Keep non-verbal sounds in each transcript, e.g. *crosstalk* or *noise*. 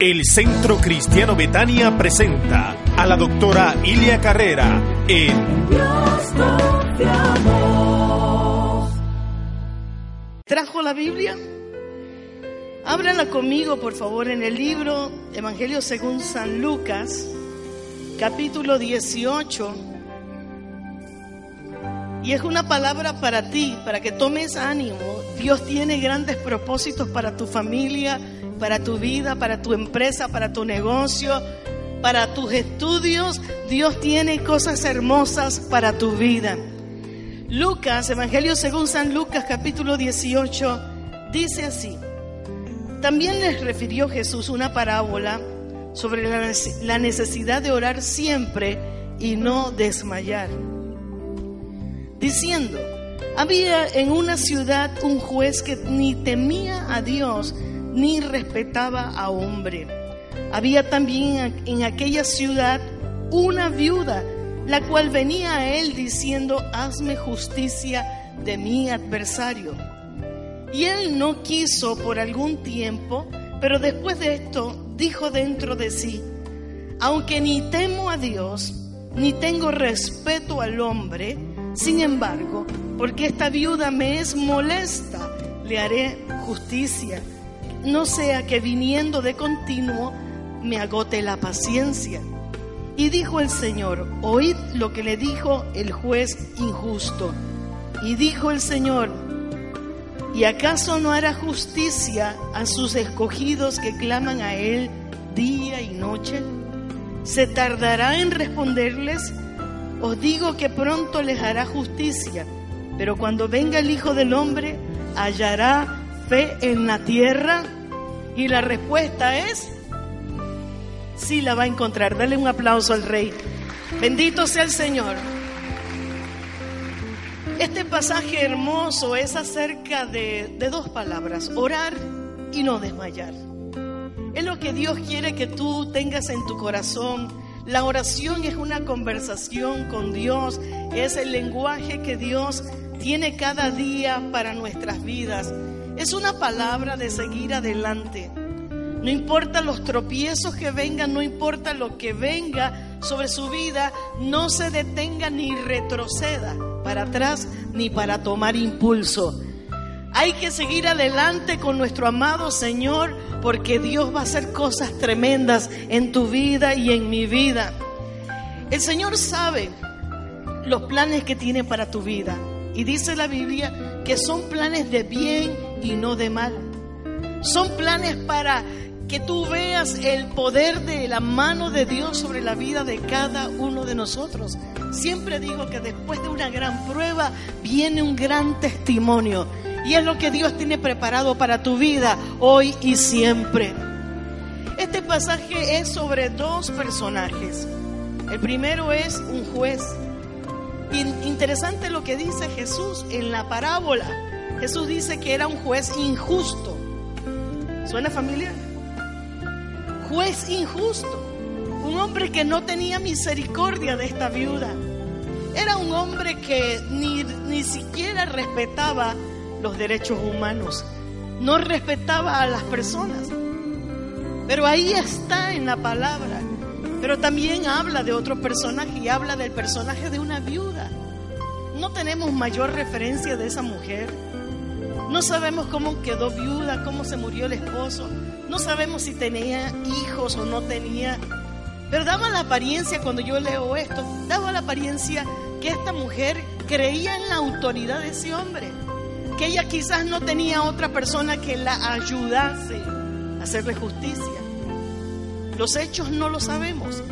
el Centro Cristiano Betania presenta a la doctora Ilia Carrera en ¿Trajo la Biblia? Ábranla conmigo, por favor, en el libro Evangelio según San Lucas, capítulo 18. Y es una palabra para ti, para que tomes ánimo. Dios tiene grandes propósitos para tu familia, para tu vida, para tu empresa, para tu negocio, para tus estudios. Dios tiene cosas hermosas para tu vida. Lucas, Evangelio según San Lucas capítulo 18, dice así. También les refirió Jesús una parábola sobre la necesidad de orar siempre y no desmayar diciendo, había en una ciudad un juez que ni temía a Dios ni respetaba a hombre. Había también en aquella ciudad una viuda, la cual venía a él diciendo, hazme justicia de mi adversario. Y él no quiso por algún tiempo, pero después de esto dijo dentro de sí, aunque ni temo a Dios, ni tengo respeto al hombre, sin embargo, porque esta viuda me es molesta, le haré justicia, no sea que viniendo de continuo me agote la paciencia. Y dijo el Señor, oíd lo que le dijo el juez injusto. Y dijo el Señor, ¿y acaso no hará justicia a sus escogidos que claman a Él día y noche? ¿Se tardará en responderles? Os digo que pronto les hará justicia, pero cuando venga el Hijo del Hombre, hallará fe en la tierra. Y la respuesta es, sí la va a encontrar. Dale un aplauso al Rey. Bendito sea el Señor. Este pasaje hermoso es acerca de, de dos palabras, orar y no desmayar. Es lo que Dios quiere que tú tengas en tu corazón la oración es una conversación con Dios, es el lenguaje que Dios tiene cada día para nuestras vidas. Es una palabra de seguir adelante. No importa los tropiezos que vengan, no importa lo que venga sobre su vida, no se detenga ni retroceda para atrás ni para tomar impulso. Hay que seguir adelante con nuestro amado Señor porque Dios va a hacer cosas tremendas en tu vida y en mi vida. El Señor sabe los planes que tiene para tu vida y dice la Biblia que son planes de bien y no de mal. Son planes para que tú veas el poder de la mano de Dios sobre la vida de cada uno de nosotros. Siempre digo que después de una gran prueba viene un gran testimonio. Y es lo que Dios tiene preparado para tu vida hoy y siempre. Este pasaje es sobre dos personajes. El primero es un juez. Interesante lo que dice Jesús en la parábola. Jesús dice que era un juez injusto. ¿Suena familiar? Juez injusto. Un hombre que no tenía misericordia de esta viuda. Era un hombre que ni, ni siquiera respetaba los derechos humanos, no respetaba a las personas. Pero ahí está en la palabra. Pero también habla de otro personaje y habla del personaje de una viuda. No tenemos mayor referencia de esa mujer. No sabemos cómo quedó viuda, cómo se murió el esposo. No sabemos si tenía hijos o no tenía. Pero daba la apariencia, cuando yo leo esto, daba la apariencia que esta mujer creía en la autoridad de ese hombre que ella quizás no tenía otra persona que la ayudase a hacerle justicia. Los hechos no lo sabemos.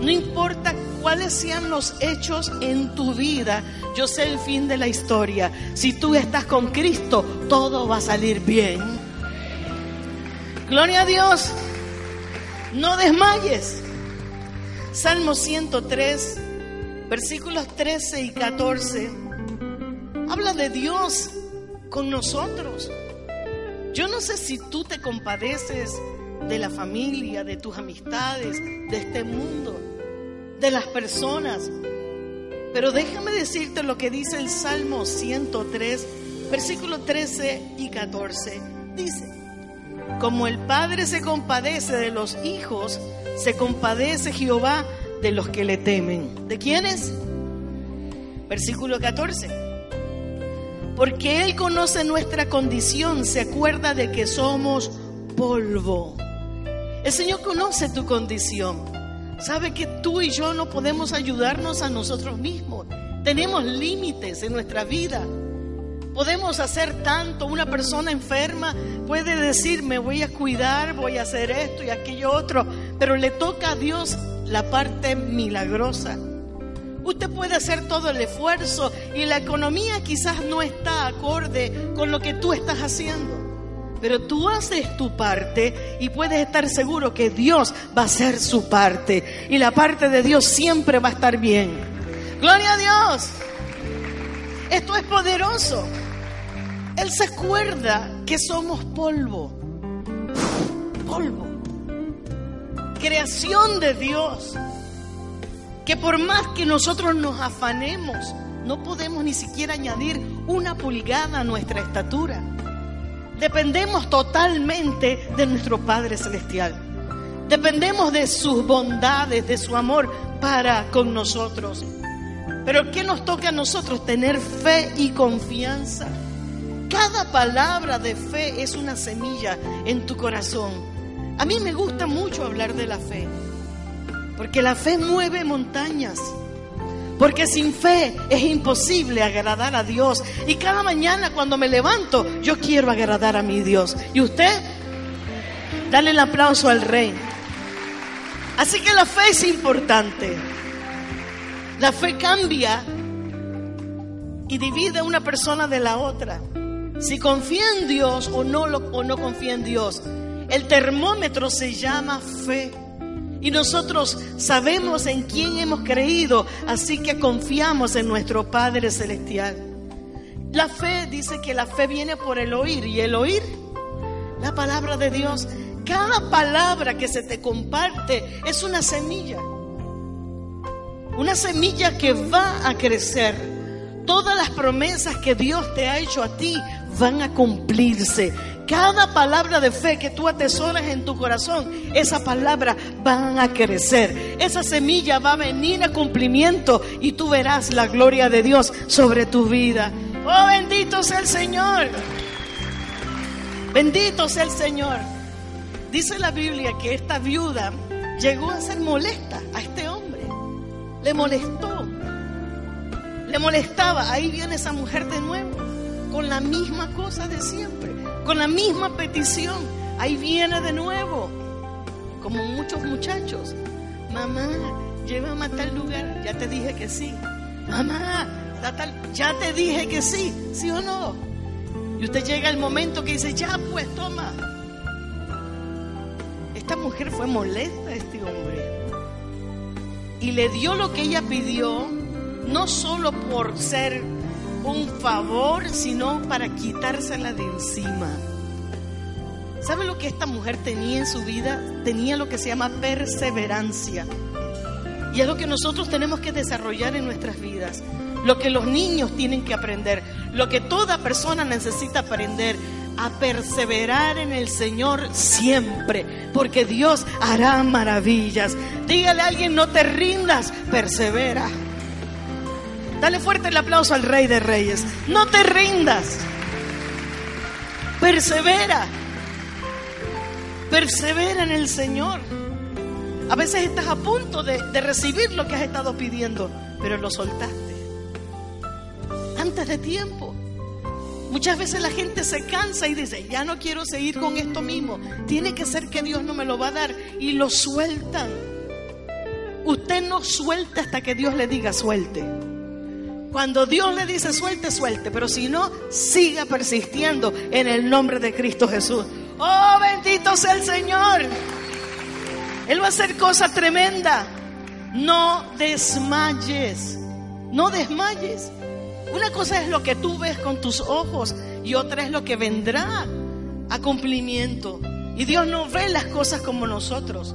No importa cuáles sean los hechos en tu vida, yo sé el fin de la historia. Si tú estás con Cristo, todo va a salir bien. Gloria a Dios. No desmayes. Salmo 103, versículos 13 y 14. Habla de Dios con nosotros. Yo no sé si tú te compadeces de la familia, de tus amistades, de este mundo, de las personas. Pero déjame decirte lo que dice el Salmo 103, versículos 13 y 14. Dice, como el Padre se compadece de los hijos, se compadece Jehová de los que le temen. ¿De quiénes? Versículo 14. Porque Él conoce nuestra condición, se acuerda de que somos polvo. El Señor conoce tu condición. Sabe que tú y yo no podemos ayudarnos a nosotros mismos. Tenemos límites en nuestra vida. Podemos hacer tanto. Una persona enferma puede decir, me voy a cuidar, voy a hacer esto y aquello otro, pero le toca a Dios la parte milagrosa. Usted puede hacer todo el esfuerzo y la economía quizás no está acorde con lo que tú estás haciendo. Pero tú haces tu parte y puedes estar seguro que Dios va a hacer su parte. Y la parte de Dios siempre va a estar bien. Gloria a Dios. Esto es poderoso. Él se acuerda que somos polvo. Polvo. Creación de Dios. Que por más que nosotros nos afanemos, no podemos ni siquiera añadir una pulgada a nuestra estatura. Dependemos totalmente de nuestro Padre Celestial. Dependemos de sus bondades, de su amor para con nosotros. Pero ¿qué nos toca a nosotros? Tener fe y confianza. Cada palabra de fe es una semilla en tu corazón. A mí me gusta mucho hablar de la fe, porque la fe mueve montañas. Porque sin fe es imposible agradar a Dios. Y cada mañana cuando me levanto, yo quiero agradar a mi Dios. ¿Y usted? Dale el aplauso al rey. Así que la fe es importante. La fe cambia y divide a una persona de la otra. Si confía en Dios o no, o no confía en Dios. El termómetro se llama fe. Y nosotros sabemos en quién hemos creído, así que confiamos en nuestro Padre Celestial. La fe dice que la fe viene por el oír y el oír la palabra de Dios. Cada palabra que se te comparte es una semilla. Una semilla que va a crecer. Todas las promesas que Dios te ha hecho a ti van a cumplirse. Cada palabra de fe que tú atesoras en tu corazón, esa palabra van a crecer. Esa semilla va a venir a cumplimiento y tú verás la gloria de Dios sobre tu vida. Oh, bendito sea el Señor. Bendito sea el Señor. Dice la Biblia que esta viuda llegó a ser molesta a este hombre. Le molestó. Le molestaba. Ahí viene esa mujer de nuevo. Con la misma cosa de siempre con la misma petición. Ahí viene de nuevo, como muchos muchachos. Mamá, llévame a tal lugar. Ya te dije que sí. Mamá, ya te dije que sí, ¿sí o no? Y usted llega al momento que dice, ya pues, toma. Esta mujer fue molesta a este hombre. Y le dio lo que ella pidió, no solo por ser un favor, sino para quitársela de encima. ¿Sabe lo que esta mujer tenía en su vida? Tenía lo que se llama perseverancia. Y es lo que nosotros tenemos que desarrollar en nuestras vidas. Lo que los niños tienen que aprender. Lo que toda persona necesita aprender. A perseverar en el Señor siempre. Porque Dios hará maravillas. Dígale a alguien, no te rindas, persevera. Dale fuerte el aplauso al Rey de Reyes. No te rindas. Persevera. Persevera en el Señor. A veces estás a punto de, recibir lo que has estado pidiendo, pero lo soltaste. Antes de tiempo. Muchas veces la gente se cansa y dice, ya no quiero seguir con esto mismo. Tiene que ser que Dios no me lo va a dar. Y lo sueltan. Usted no suelta hasta que Dios le diga suelte. Cuando Dios le dice suelte, suelte, pero si no, siga persistiendo en el nombre de Cristo Jesús. Oh, bendito sea el Señor. Él va a hacer cosa tremenda. No desmayes. No desmayes. Una cosa es lo que tú ves con tus ojos y otra es lo que vendrá a cumplimiento. Y Dios no ve las cosas como nosotros.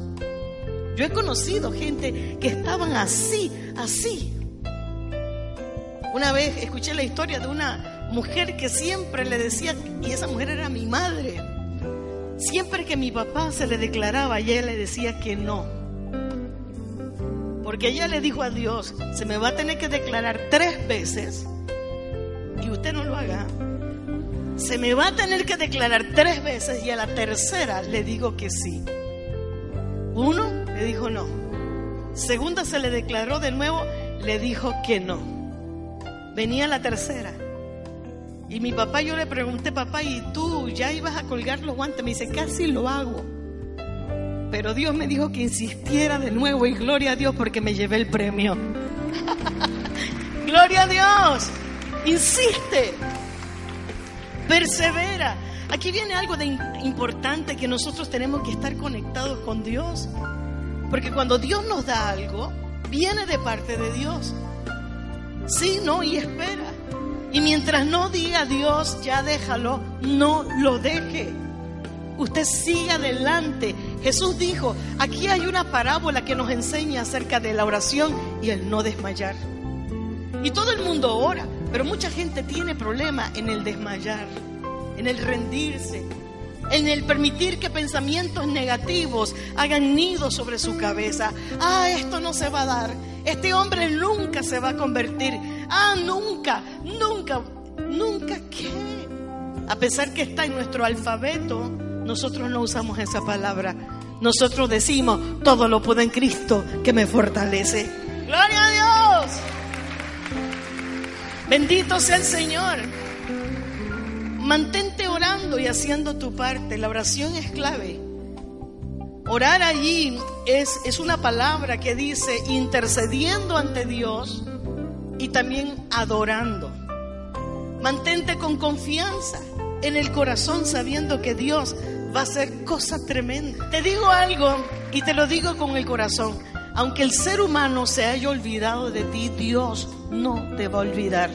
Yo he conocido gente que estaban así, así. Una vez escuché la historia de una mujer que siempre le decía, y esa mujer era mi madre, siempre que mi papá se le declaraba, ella le decía que no. Porque ella le dijo a Dios, se me va a tener que declarar tres veces y usted no lo haga. Se me va a tener que declarar tres veces y a la tercera le digo que sí. Uno le dijo no. Segunda se le declaró de nuevo, le dijo que no. Venía la tercera. Y mi papá, yo le pregunté, papá, ¿y tú ya ibas a colgar los guantes? Me dice, casi lo hago. Pero Dios me dijo que insistiera de nuevo y gloria a Dios porque me llevé el premio. *laughs* gloria a Dios. Insiste. Persevera. Aquí viene algo de importante que nosotros tenemos que estar conectados con Dios. Porque cuando Dios nos da algo, viene de parte de Dios. Sí, no, y espera. Y mientras no diga Dios, ya déjalo, no lo deje. Usted siga adelante. Jesús dijo, aquí hay una parábola que nos enseña acerca de la oración y el no desmayar. Y todo el mundo ora, pero mucha gente tiene problema en el desmayar, en el rendirse, en el permitir que pensamientos negativos hagan nido sobre su cabeza. Ah, esto no se va a dar. Este hombre nunca se va a convertir. Ah, nunca, nunca, nunca qué. A pesar que está en nuestro alfabeto, nosotros no usamos esa palabra. Nosotros decimos, todo lo puedo en Cristo que me fortalece. Gloria a Dios. Bendito sea el Señor. Mantente orando y haciendo tu parte. La oración es clave. Orar allí es, es una palabra que dice intercediendo ante Dios y también adorando. Mantente con confianza en el corazón sabiendo que Dios va a hacer cosas tremendas. Te digo algo y te lo digo con el corazón. Aunque el ser humano se haya olvidado de ti, Dios no te va a olvidar.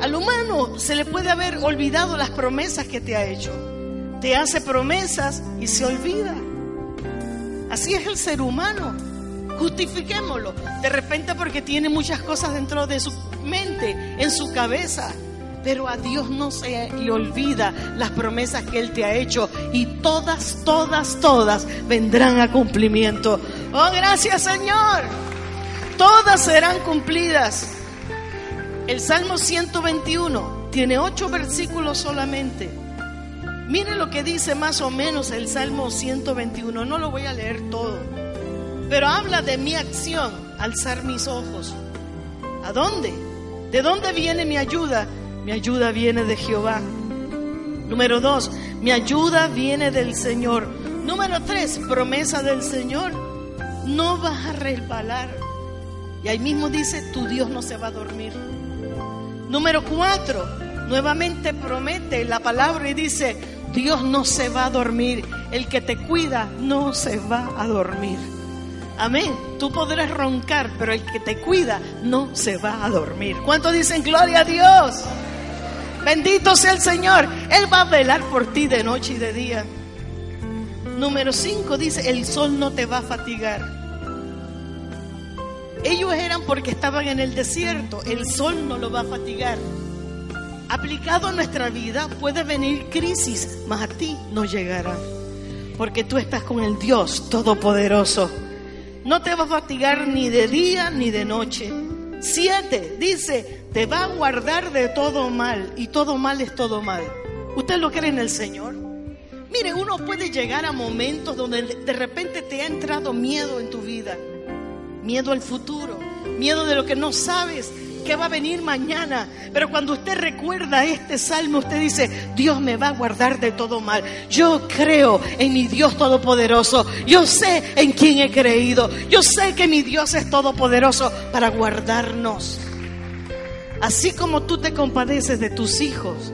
Al humano se le puede haber olvidado las promesas que te ha hecho. Te hace promesas y se olvida. Así es el ser humano. Justifiquémoslo. De repente porque tiene muchas cosas dentro de su mente, en su cabeza. Pero a Dios no se le olvida las promesas que Él te ha hecho y todas, todas, todas vendrán a cumplimiento. Oh, gracias Señor. Todas serán cumplidas. El Salmo 121 tiene ocho versículos solamente. Mire lo que dice más o menos el Salmo 121. No lo voy a leer todo. Pero habla de mi acción, alzar mis ojos. ¿A dónde? ¿De dónde viene mi ayuda? Mi ayuda viene de Jehová. Número dos, mi ayuda viene del Señor. Número tres, promesa del Señor. No vas a resbalar. Y ahí mismo dice, tu Dios no se va a dormir. Número cuatro, nuevamente promete la palabra y dice, Dios no se va a dormir, el que te cuida no se va a dormir. Amén. Tú podrás roncar, pero el que te cuida no se va a dormir. ¿Cuántos dicen gloria a Dios? Bendito sea el Señor. Él va a velar por ti de noche y de día. Número cinco dice, el sol no te va a fatigar. Ellos eran porque estaban en el desierto. El sol no lo va a fatigar. Aplicado a nuestra vida puede venir crisis, mas a ti no llegará. Porque tú estás con el Dios Todopoderoso. No te va a fatigar ni de día ni de noche. Siete, dice, te va a guardar de todo mal. Y todo mal es todo mal. ¿Usted lo cree en el Señor? Mire, uno puede llegar a momentos donde de repente te ha entrado miedo en tu vida miedo al futuro, miedo de lo que no sabes que va a venir mañana. Pero cuando usted recuerda este salmo, usted dice, Dios me va a guardar de todo mal. Yo creo en mi Dios todopoderoso. Yo sé en quién he creído. Yo sé que mi Dios es todopoderoso para guardarnos. Así como tú te compadeces de tus hijos,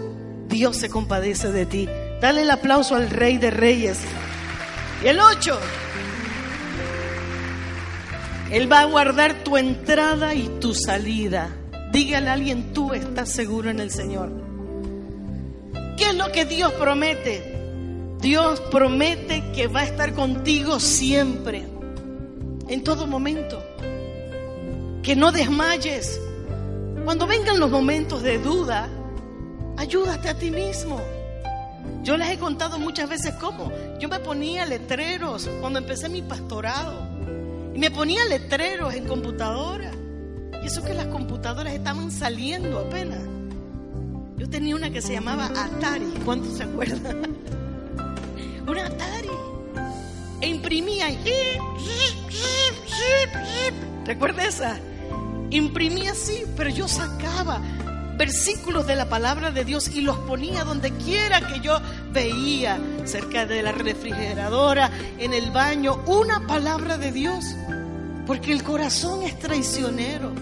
Dios se compadece de ti. Dale el aplauso al Rey de Reyes. Y el 8. Él va a guardar tu entrada y tu salida. Dígale a alguien, tú estás seguro en el Señor. ¿Qué es lo que Dios promete? Dios promete que va a estar contigo siempre, en todo momento. Que no desmayes. Cuando vengan los momentos de duda, ayúdate a ti mismo. Yo les he contado muchas veces cómo. Yo me ponía letreros cuando empecé mi pastorado. Y me ponía letreros en computadora. Y eso que las computadoras estaban saliendo apenas. Yo tenía una que se llamaba Atari. ¿Cuántos se acuerdan? *laughs* una Atari. E imprimía. ¿Recuerda esa? Imprimía así, pero yo sacaba versículos de la palabra de Dios y los ponía donde quiera que yo veía, cerca de la refrigeradora, en el baño, una palabra de Dios. Porque el corazón es traicionero.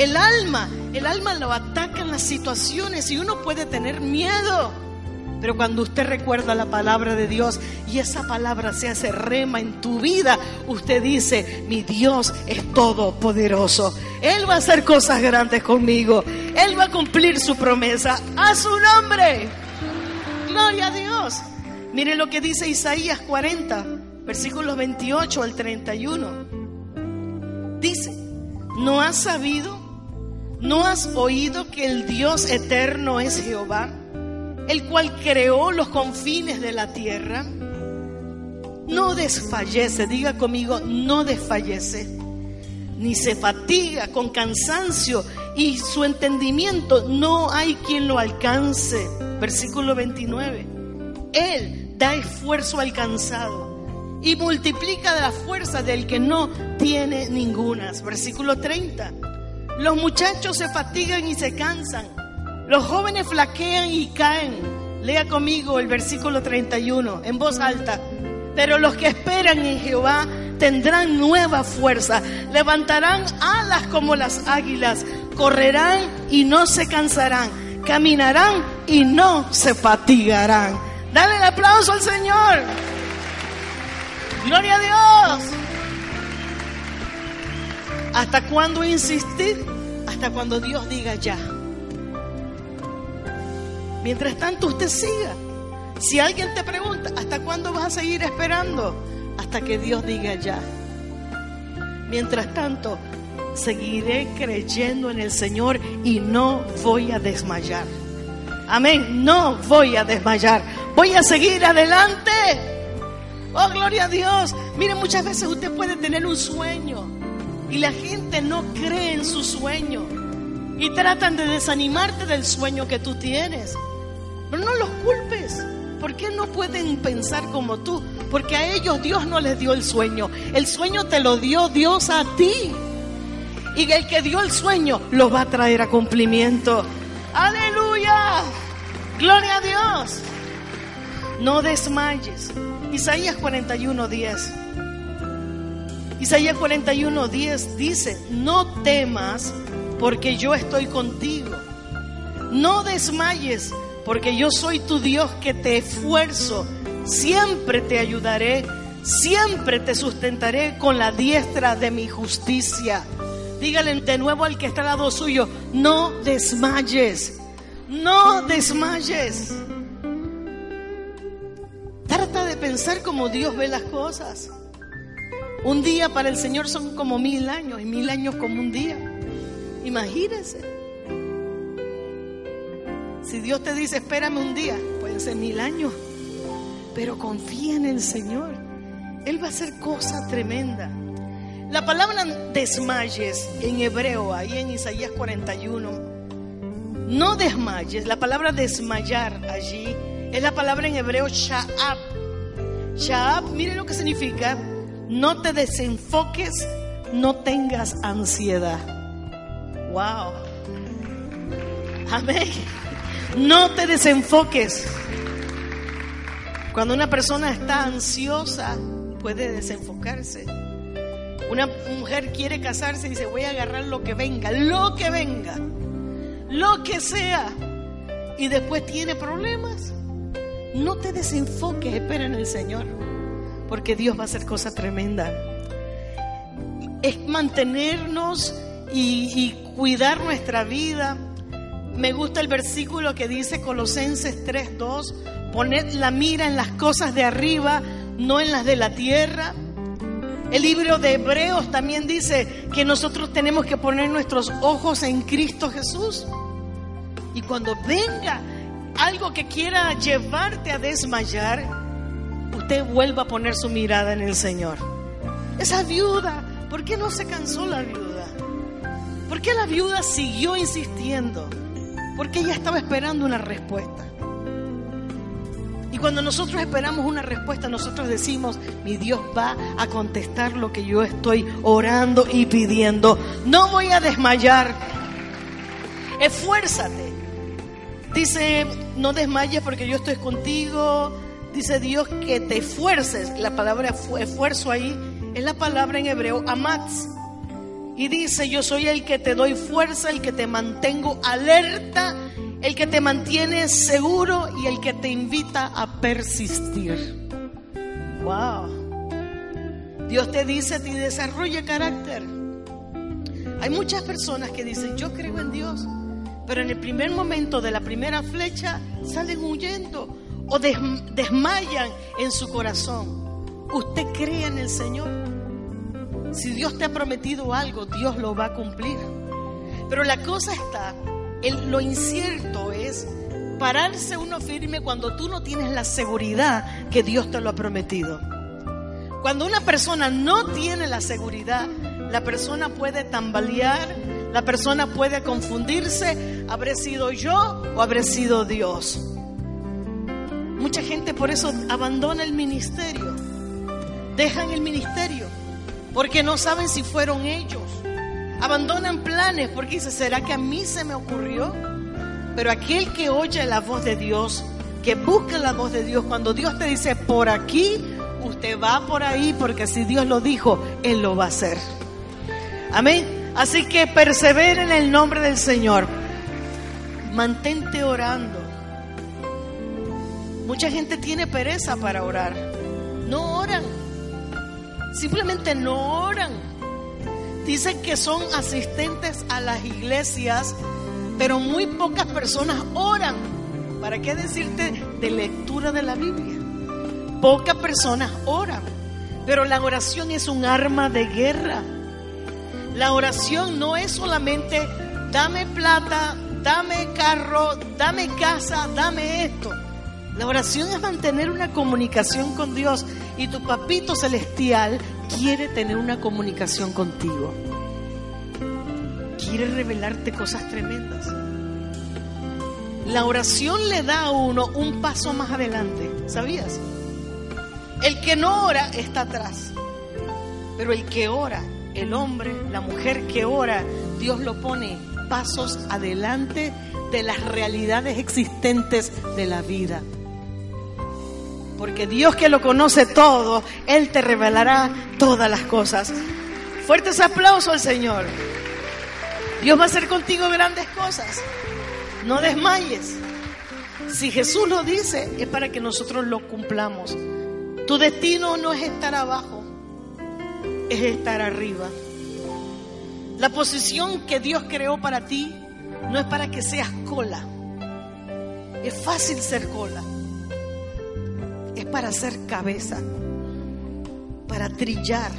El alma, el alma lo ataca en las situaciones y uno puede tener miedo. Pero cuando usted recuerda la palabra de Dios y esa palabra se hace rema en tu vida, usted dice, mi Dios es todopoderoso. Él va a hacer cosas grandes conmigo. Él va a cumplir su promesa a su nombre. Gloria a Dios. Mire lo que dice Isaías 40, versículos 28 al 31. Dice, ¿no has sabido? ¿No has oído que el Dios eterno es Jehová? el cual creó los confines de la tierra, no desfallece, diga conmigo, no desfallece, ni se fatiga con cansancio y su entendimiento no hay quien lo alcance. Versículo 29. Él da esfuerzo al cansado y multiplica la fuerza del que no tiene ninguna. Versículo 30. Los muchachos se fatigan y se cansan los jóvenes flaquean y caen. Lea conmigo el versículo 31 en voz alta. Pero los que esperan en Jehová tendrán nueva fuerza, levantarán alas como las águilas, correrán y no se cansarán, caminarán y no se fatigarán. Dale el aplauso al Señor. Gloria a Dios. ¿Hasta cuándo insistir? Hasta cuando Dios diga ya. Mientras tanto, usted siga. Si alguien te pregunta, ¿hasta cuándo vas a seguir esperando? Hasta que Dios diga ya. Mientras tanto, seguiré creyendo en el Señor y no voy a desmayar. Amén, no voy a desmayar. Voy a seguir adelante. Oh, gloria a Dios. Mire, muchas veces usted puede tener un sueño y la gente no cree en su sueño y tratan de desanimarte del sueño que tú tienes. Pero no los culpes. ¿Por qué no pueden pensar como tú? Porque a ellos Dios no les dio el sueño. El sueño te lo dio Dios a ti. Y el que dio el sueño lo va a traer a cumplimiento. Aleluya. Gloria a Dios. No desmayes. Isaías 41, 10. Isaías 41, 10 dice, no temas porque yo estoy contigo. No desmayes porque yo soy tu Dios que te esfuerzo, siempre te ayudaré, siempre te sustentaré con la diestra de mi justicia. Dígale de nuevo al que está al lado suyo, no desmayes, no desmayes. Trata de pensar como Dios ve las cosas. Un día para el Señor son como mil años y mil años como un día. Imagínense. Si Dios te dice, espérame un día, pueden ser mil años, pero confía en el Señor. Él va a hacer cosas tremendas. La palabra desmayes en hebreo, ahí en Isaías 41, no desmayes, la palabra desmayar allí es la palabra en hebreo sha'ab. Sha'ab, mire lo que significa, no te desenfoques, no tengas ansiedad. Wow. Amén. No te desenfoques. Cuando una persona está ansiosa, puede desenfocarse. Una mujer quiere casarse y dice, voy a agarrar lo que venga, lo que venga, lo que sea. Y después tiene problemas. No te desenfoques, espera en el Señor, porque Dios va a hacer cosas tremendas. Es mantenernos y, y cuidar nuestra vida. Me gusta el versículo que dice Colosenses 3:2, poned la mira en las cosas de arriba, no en las de la tierra. El libro de Hebreos también dice que nosotros tenemos que poner nuestros ojos en Cristo Jesús. Y cuando venga algo que quiera llevarte a desmayar, usted vuelva a poner su mirada en el Señor. Esa viuda, ¿por qué no se cansó la viuda? ¿Por qué la viuda siguió insistiendo? Porque ella estaba esperando una respuesta. Y cuando nosotros esperamos una respuesta, nosotros decimos, mi Dios va a contestar lo que yo estoy orando y pidiendo. No voy a desmayar. Esfuérzate. Dice, no desmayes porque yo estoy contigo. Dice Dios que te esfuerces. La palabra esfuerzo ahí es la palabra en hebreo amatz. Y dice, yo soy el que te doy fuerza, el que te mantengo alerta, el que te mantiene seguro y el que te invita a persistir. Wow. Dios te dice, te desarrolla carácter. Hay muchas personas que dicen, yo creo en Dios, pero en el primer momento de la primera flecha salen huyendo o desmayan en su corazón. ¿Usted cree en el Señor? Si Dios te ha prometido algo, Dios lo va a cumplir. Pero la cosa está, lo incierto es pararse uno firme cuando tú no tienes la seguridad que Dios te lo ha prometido. Cuando una persona no tiene la seguridad, la persona puede tambalear, la persona puede confundirse, ¿habré sido yo o habré sido Dios? Mucha gente por eso abandona el ministerio, dejan el ministerio porque no saben si fueron ellos. Abandonan planes porque dice, ¿será que a mí se me ocurrió? Pero aquel que oye la voz de Dios, que busca la voz de Dios, cuando Dios te dice por aquí, usted va por ahí porque si Dios lo dijo, Él lo va a hacer. Amén. Así que persevera en el nombre del Señor. Mantente orando. Mucha gente tiene pereza para orar. No oran. Simplemente no oran. Dicen que son asistentes a las iglesias, pero muy pocas personas oran. ¿Para qué decirte de lectura de la Biblia? Pocas personas oran, pero la oración es un arma de guerra. La oración no es solamente dame plata, dame carro, dame casa, dame esto. La oración es mantener una comunicación con Dios y tu papito celestial quiere tener una comunicación contigo. Quiere revelarte cosas tremendas. La oración le da a uno un paso más adelante, ¿sabías? El que no ora está atrás, pero el que ora, el hombre, la mujer que ora, Dios lo pone pasos adelante de las realidades existentes de la vida. Porque Dios que lo conoce todo, Él te revelará todas las cosas. Fuertes aplausos al Señor. Dios va a hacer contigo grandes cosas. No desmayes. Si Jesús lo dice, es para que nosotros lo cumplamos. Tu destino no es estar abajo, es estar arriba. La posición que Dios creó para ti no es para que seas cola. Es fácil ser cola para ser cabeza, para trillar,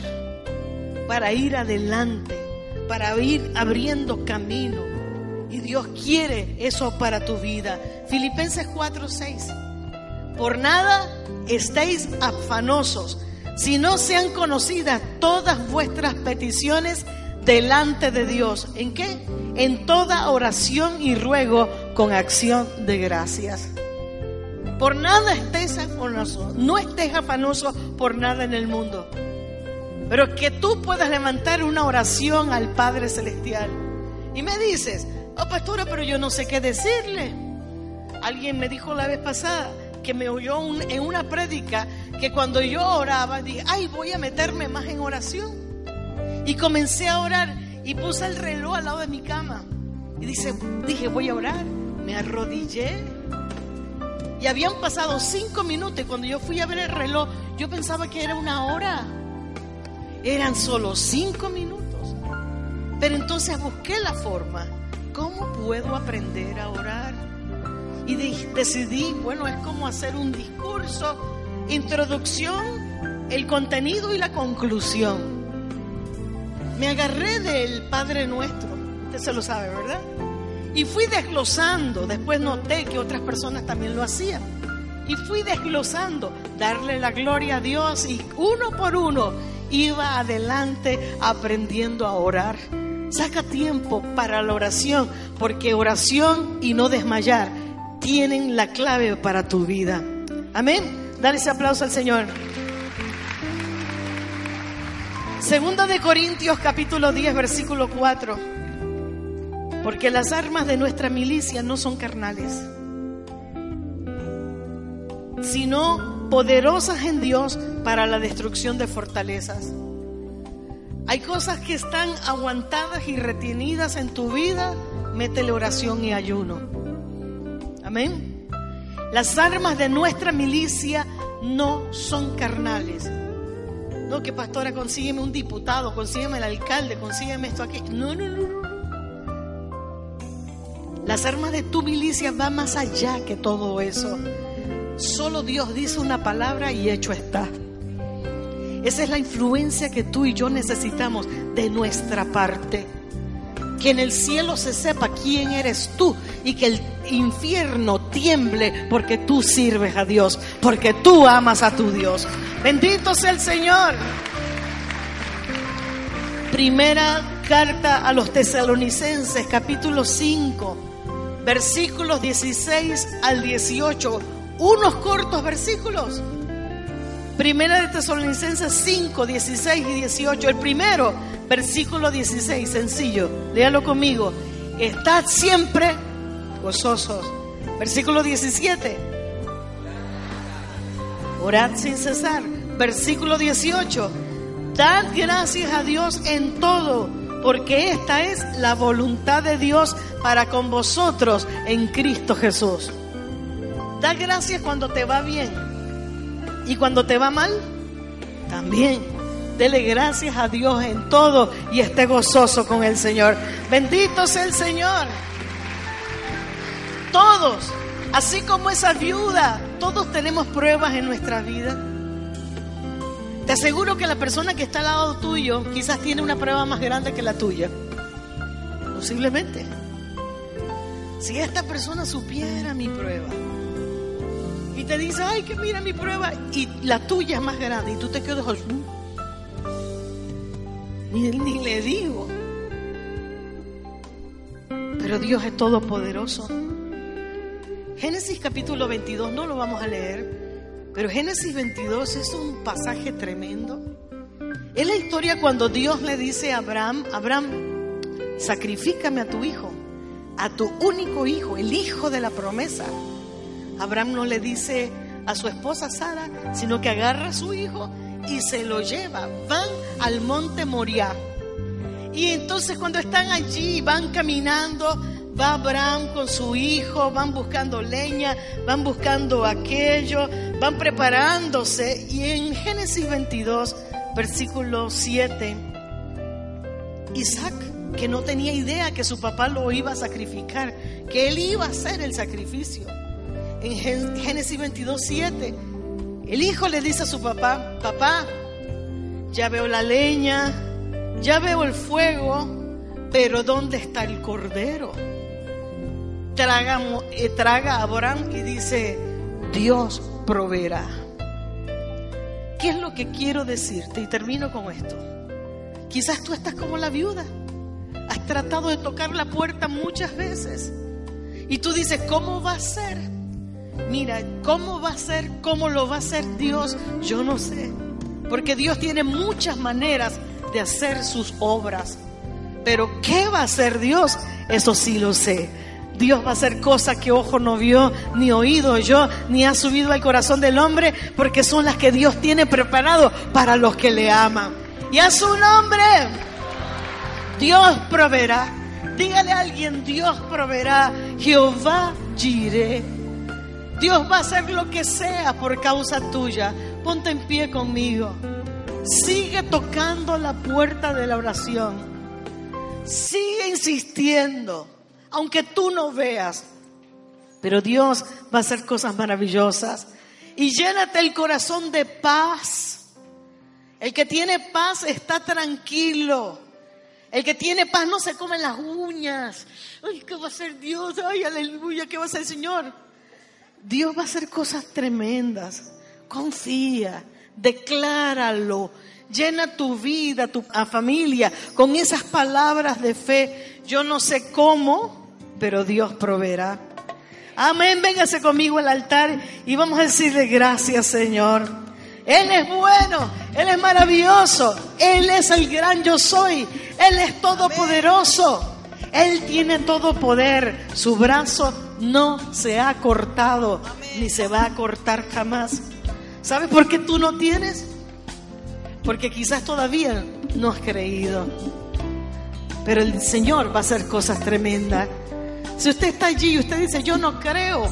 para ir adelante, para ir abriendo camino. Y Dios quiere eso para tu vida. Filipenses 4:6. Por nada estéis afanosos, si no sean conocidas todas vuestras peticiones delante de Dios. ¿En qué? En toda oración y ruego con acción de gracias. Por nada estés afanoso, no estés afanoso por nada en el mundo. Pero que tú puedas levantar una oración al Padre Celestial. Y me dices, oh pastora, pero yo no sé qué decirle. Alguien me dijo la vez pasada que me oyó en una prédica que cuando yo oraba dije, ay, voy a meterme más en oración. Y comencé a orar y puse el reloj al lado de mi cama. Y dice, dije, voy a orar. Me arrodillé Y habían pasado cinco minutos y cuando yo fui a ver el reloj, yo pensaba que era una hora. Eran solo cinco minutos. Pero entonces busqué la forma. ¿Cómo puedo aprender a orar? Y decidí, bueno, es como hacer un discurso, introducción, el contenido y la conclusión. Me agarré del Padre Nuestro, usted se lo sabe, ¿verdad? Y fui desglosando, después noté que otras personas también lo hacían. Y fui desglosando, darle la gloria a Dios y uno por uno iba adelante aprendiendo a orar. Saca tiempo para la oración, porque oración y no desmayar tienen la clave para tu vida. Amén. Dale ese aplauso al Señor. Segunda de Corintios capítulo 10 versículo 4. Porque las armas de nuestra milicia no son carnales, sino poderosas en Dios para la destrucción de fortalezas. Hay cosas que están aguantadas y retenidas en tu vida, métele oración y ayuno. Amén. Las armas de nuestra milicia no son carnales. No, que pastora, consígueme un diputado, consígueme el alcalde, consígueme esto aquí. No, no, no, no. Las armas de tu milicia van más allá que todo eso. Solo Dios dice una palabra y hecho está. Esa es la influencia que tú y yo necesitamos de nuestra parte. Que en el cielo se sepa quién eres tú y que el infierno tiemble porque tú sirves a Dios, porque tú amas a tu Dios. Bendito sea el Señor. Primera carta a los tesalonicenses, capítulo 5 versículos 16 al 18, unos cortos versículos. Primera de Tesalonicenses 5, 16 y 18. El primero, versículo 16, sencillo. Léalo conmigo. Estad siempre gozosos. Versículo 17. Orad sin cesar. Versículo 18. Dad gracias a Dios en todo porque esta es la voluntad de Dios para con vosotros en Cristo Jesús. Da gracias cuando te va bien y cuando te va mal, también. Dele gracias a Dios en todo y esté gozoso con el Señor. Bendito sea el Señor. Todos, así como esa viuda, todos tenemos pruebas en nuestra vida. Te aseguro que la persona que está al lado tuyo quizás tiene una prueba más grande que la tuya. Posiblemente. Si esta persona supiera mi prueba y te dice, ay, que mira mi prueba, y la tuya es más grande, y tú te quedas, ni, ni le digo. Pero Dios es todopoderoso. Génesis capítulo 22, no lo vamos a leer, pero Génesis 22 es un pasaje tremendo. Es la historia cuando Dios le dice a Abraham, Abraham, sacrifícame a tu hijo, a tu único hijo, el hijo de la promesa. Abraham no le dice a su esposa Sara, sino que agarra a su hijo y se lo lleva. Van al monte Moriah. Y entonces cuando están allí, van caminando, Va Abraham con su hijo, van buscando leña, van buscando aquello, van preparándose. Y en Génesis 22, versículo 7, Isaac, que no tenía idea que su papá lo iba a sacrificar, que él iba a hacer el sacrificio. En Génesis 22, 7, el hijo le dice a su papá, papá, ya veo la leña, ya veo el fuego, pero ¿dónde está el cordero? Traga, eh, traga a Abraham y dice, Dios proveerá. ¿Qué es lo que quiero decirte? Y termino con esto. Quizás tú estás como la viuda. Has tratado de tocar la puerta muchas veces. Y tú dices, ¿cómo va a ser? Mira, ¿cómo va a ser? ¿Cómo lo va a hacer Dios? Yo no sé. Porque Dios tiene muchas maneras de hacer sus obras. Pero ¿qué va a hacer Dios? Eso sí lo sé. Dios va a hacer cosas que ojo no vio, ni oído yo, ni ha subido al corazón del hombre, porque son las que Dios tiene preparado para los que le aman. Y a su nombre, Dios proveerá. Dígale a alguien, Dios proveerá. Jehová Jireh. Dios va a hacer lo que sea por causa tuya. Ponte en pie conmigo. Sigue tocando la puerta de la oración. Sigue insistiendo, aunque tú no veas. Pero Dios va a hacer cosas maravillosas. Y llénate el corazón de paz. El que tiene paz está tranquilo. El que tiene paz no se come las uñas. Ay, ¿qué va a hacer Dios? Ay, aleluya, ¿qué va a hacer el Señor? Dios va a hacer cosas tremendas. Confía, decláralo. Llena tu vida, tu familia con esas palabras de fe. Yo no sé cómo, pero Dios proveerá. Amén. Véngase conmigo al altar y vamos a decirle gracias, Señor. Él es bueno, Él es maravilloso, Él es el gran yo soy, Él es todopoderoso, Él tiene todo poder, su brazo no se ha cortado ni se va a cortar jamás. ¿Sabes por qué tú no tienes? Porque quizás todavía no has creído. Pero el Señor va a hacer cosas tremendas. Si usted está allí y usted dice, yo no creo,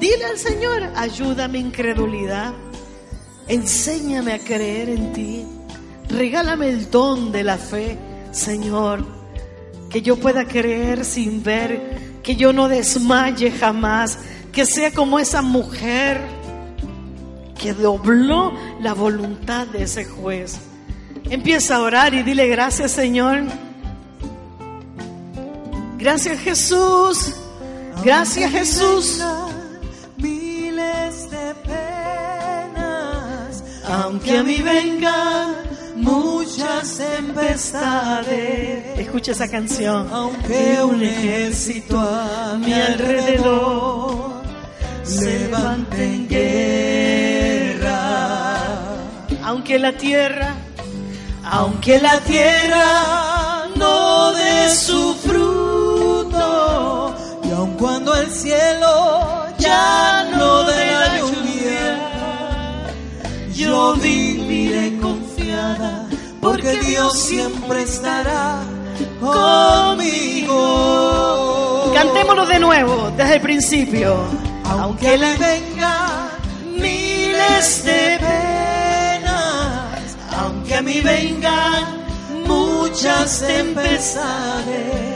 dile al Señor, ayúdame incredulidad. Enséñame a creer en ti. Regálame el don de la fe, Señor. Que yo pueda creer sin ver, que yo no desmaye jamás, que sea como esa mujer que dobló la voluntad de ese juez. Empieza a orar y dile gracias Señor. Gracias Jesús. Gracias Jesús. Miles de penas, Aunque a mí vengan muchas tempestades. Escucha esa canción. aunque un ejército a mi alrededor se levante en guerra, Aunque la tierra, aunque la tierra no dé su fruto, aun cuando el cielo ya no dé la lluvia, yo viviré confiada, porque Dios siempre estará conmigo. cantémoslo de nuevo desde el principio. Aunque le vengan miles de penas, aunque a mí vengan muchas tempestades,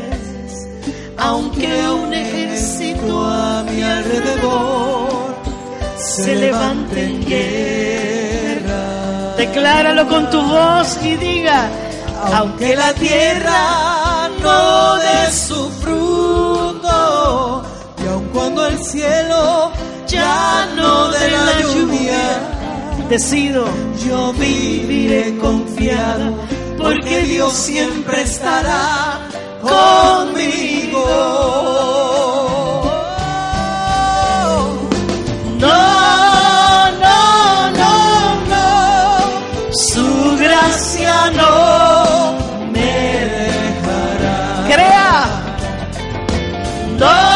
aunque un ejército a mi alrededor se levante en guerra, Decláralo con tu voz y diga, aunque la tierra no dé su fruto, y aun cuando el cielo ya no dé la lluvia, decido, yo viviré confiado, porque Dios siempre estará conmigo. No, no, no, no, su gracia no me dejará. crea, No,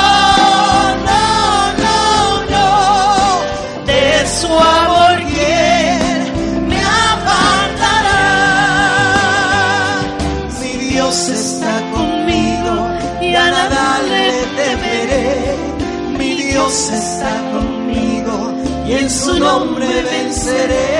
venceré.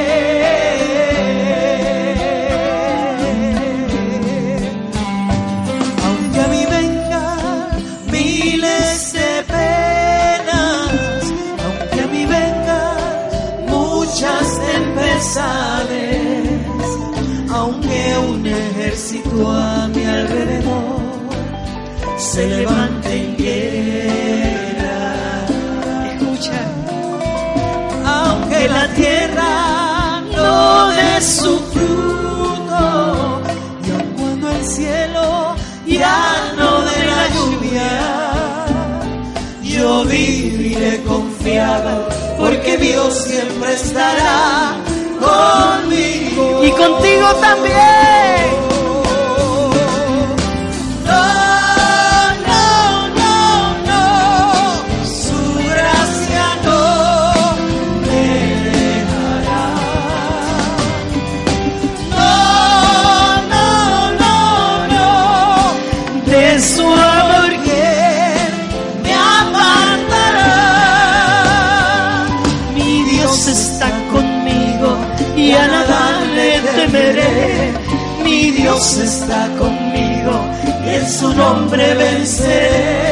Aunque a mí vengan miles de penas, aunque a mí vengan muchas tempestades, aunque un ejército a mi alrededor se levante Dios siempre estará conmigo. y contigo también. Dios está conmigo y en su nombre venceré.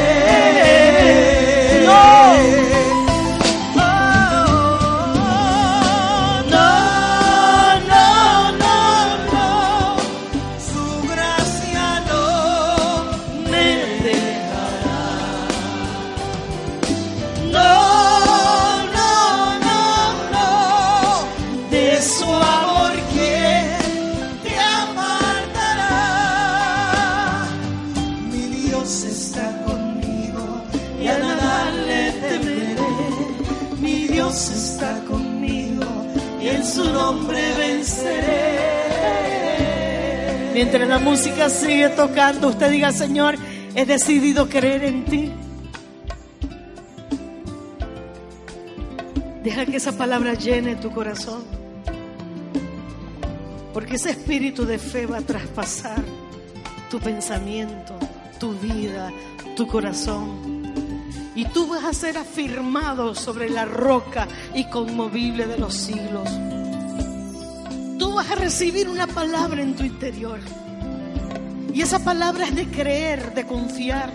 Mientras la música sigue tocando, usted diga, Señor, he decidido creer en ti. Deja que esa palabra llene tu corazón. Porque ese espíritu de fe va a traspasar tu pensamiento, tu vida, tu corazón. Y tú vas a ser afirmado sobre la roca y conmovible de los siglos. Vas a recibir una palabra en tu interior. Y esa palabra es de creer, de confiar.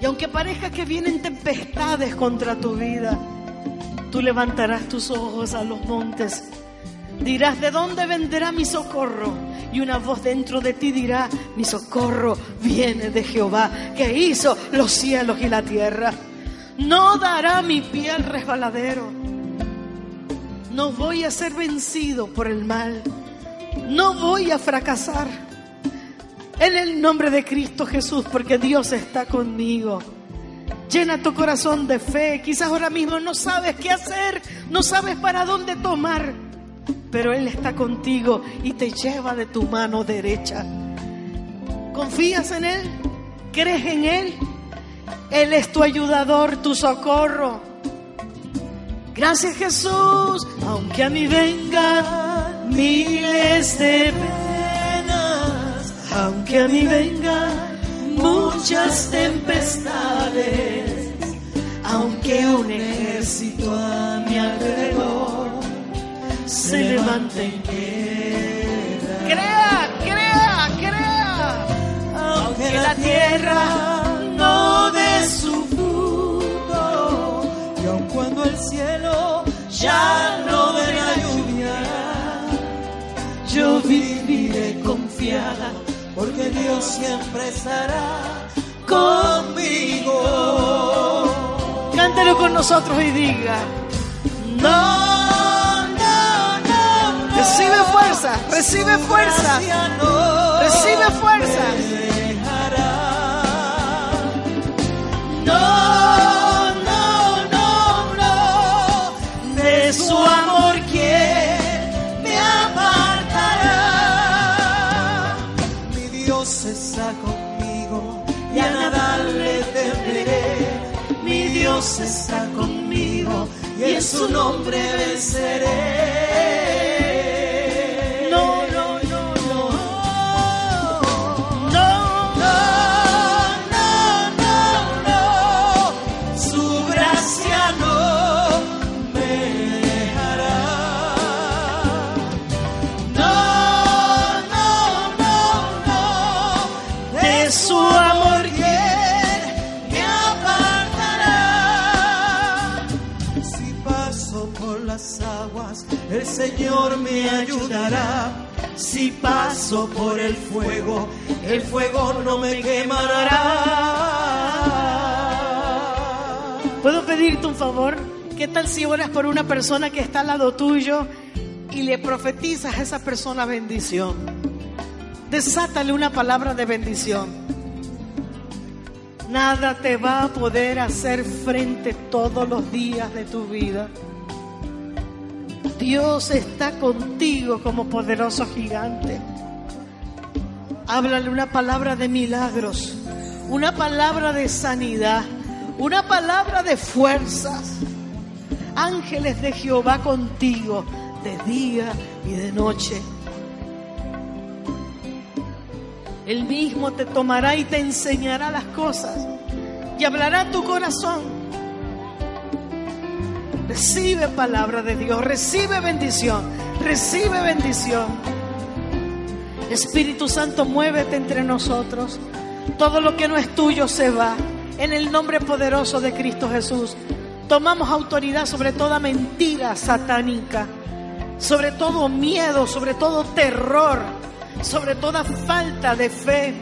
Y aunque parezca que vienen tempestades contra tu vida, tú levantarás tus ojos a los montes. Dirás, ¿de dónde vendrá mi socorro? Y una voz dentro de ti dirá, mi socorro viene de Jehová, que hizo los cielos y la tierra. No dará mi pie al resbaladero. No voy a ser vencido por el mal. No voy a fracasar. En el nombre de Cristo Jesús, porque Dios está conmigo. Llena tu corazón de fe. Quizás ahora mismo no sabes qué hacer, no sabes para dónde tomar, pero Él está contigo y te lleva de tu mano derecha. ¿Confías en Él? ¿Crees en Él? Él es tu ayudador, tu socorro. Gracias Jesús, aunque a mí vengan miles de penas, aunque a mí vengan muchas tempestades, aunque un ejército a mi alrededor se levante en guerra. Crea, crea, crea, aunque la tierra no dé su cielo ya no la lluvia, yo viviré confiada, porque Dios siempre estará conmigo. Cántelo con nosotros y diga, No, no, no, no. recibe fuerza, recibe fuerza, no recibe fuerza. me dejará. No, Dios está conmigo y en su nombre venceré. Señor me ayudará. Si paso por el fuego, el fuego no me quemará. ¿Puedo pedirte un favor? ¿Qué tal si oras por una persona que está al lado tuyo y le profetizas a esa persona bendición? Desátale una palabra de bendición. Nada te va a poder hacer frente todos los días de tu vida. Dios está contigo como poderoso gigante. Háblale una palabra de milagros, una palabra de sanidad, una palabra de fuerzas. Ángeles de Jehová contigo de día y de noche. Él mismo te tomará y te enseñará las cosas y hablará tu corazón. Recibe palabra de Dios, recibe bendición, Recibe bendición. Espíritu Santo, muévete entre nosotros. Todo lo que no es tuyo se va. En el nombre poderoso de Cristo Jesús. Tomamos autoridad sobre toda mentira satánica, sobre todo miedo, sobre todo terror, sobre toda falta de fe.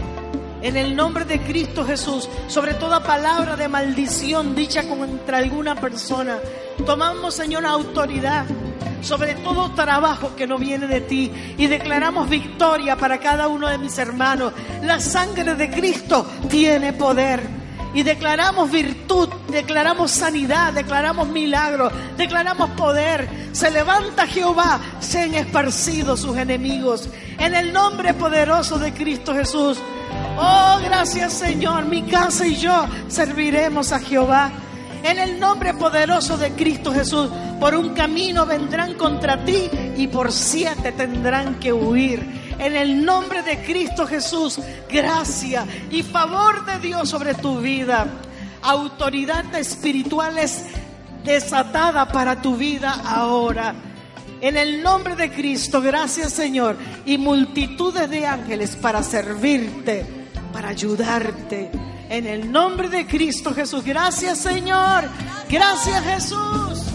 En el nombre de Cristo Jesús, sobre toda palabra de maldición dicha contra alguna persona, tomamos, Señor, autoridad sobre todo trabajo que no viene de ti y declaramos victoria para cada uno de mis hermanos. La sangre de Cristo tiene poder. Y declaramos virtud, declaramos sanidad, declaramos milagro, declaramos poder. Se levanta Jehová, sean esparcidos sus enemigos. En el nombre poderoso de Cristo Jesús. Oh, gracias Señor, mi casa y yo serviremos a Jehová. En el nombre poderoso de Cristo Jesús, por un camino vendrán contra ti y por siete tendrán que huir. En el nombre de Cristo Jesús, gracia y favor de Dios sobre tu vida. Autoridad espiritual es desatada para tu vida ahora. En el nombre de Cristo, gracias Señor. Y multitudes de ángeles para servirte, para ayudarte. En el nombre de Cristo Jesús. Gracias Señor. Gracias Jesús.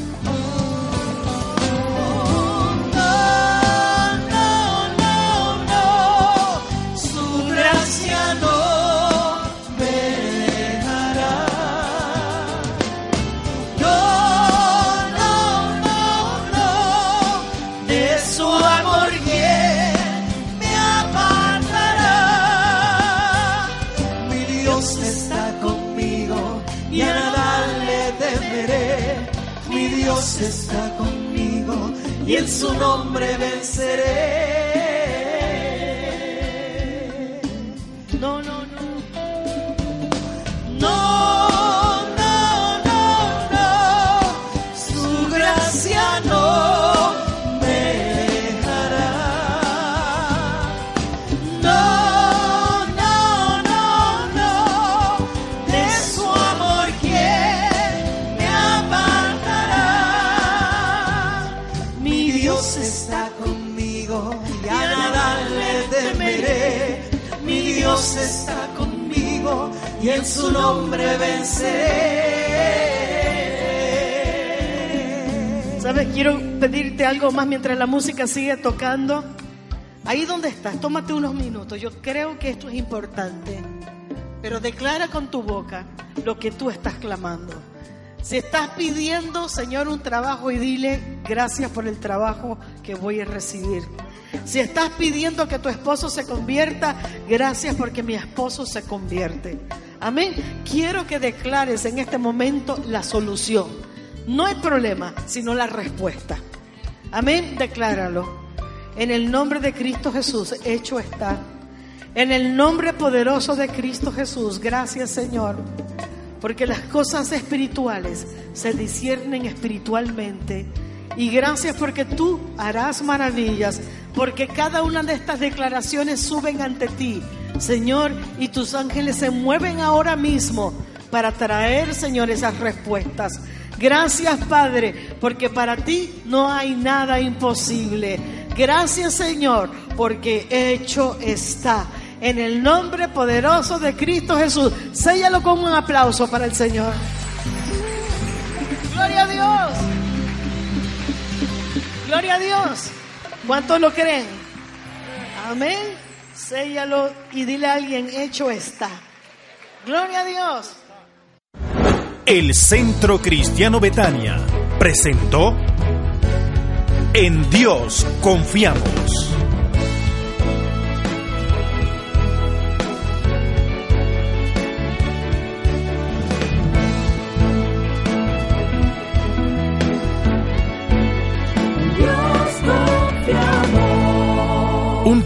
Está conmigo y en su nombre venceré. Venceré. ¿Sabes? Quiero pedirte algo más mientras la música sigue tocando. Ahí donde estás, tómate unos minutos. Yo creo que esto es importante. Pero declara con tu boca lo que tú estás clamando. Si estás pidiendo, Señor, un trabajo y dile gracias por el trabajo que voy a recibir. Si estás pidiendo que tu esposo se convierta, gracias porque mi esposo se convierte. Amén. Quiero que declares en este momento la solución. No el problema, sino la respuesta. Amén. Decláralo. En el nombre de Cristo Jesús, hecho está. En el nombre poderoso de Cristo Jesús, gracias Señor. Porque las cosas espirituales se disciernen espiritualmente. Y gracias porque tú harás maravillas. Porque cada una de estas declaraciones suben ante ti, Señor. Y tus ángeles se mueven ahora mismo para traer, Señor, esas respuestas. Gracias, Padre, porque para ti no hay nada imposible. Gracias, Señor, porque hecho está. En el nombre poderoso de Cristo Jesús. Séllalo con un aplauso para el Señor. Gloria a Dios. Gloria a Dios. ¿Cuántos lo creen? Amén. Séllalo y dile a alguien, hecho está. Gloria a Dios. El Centro Cristiano Betania presentó En Dios confiamos.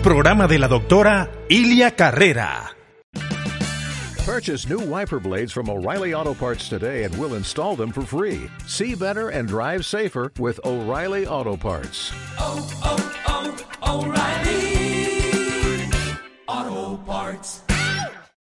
Programa de la doctora Ilia Carrera. Purchase new wiper blades from O'Reilly Auto Parts today and we'll install them for free. See better and drive safer with O'Reilly Auto Parts. Oh, oh, oh, O'Reilly Auto Parts.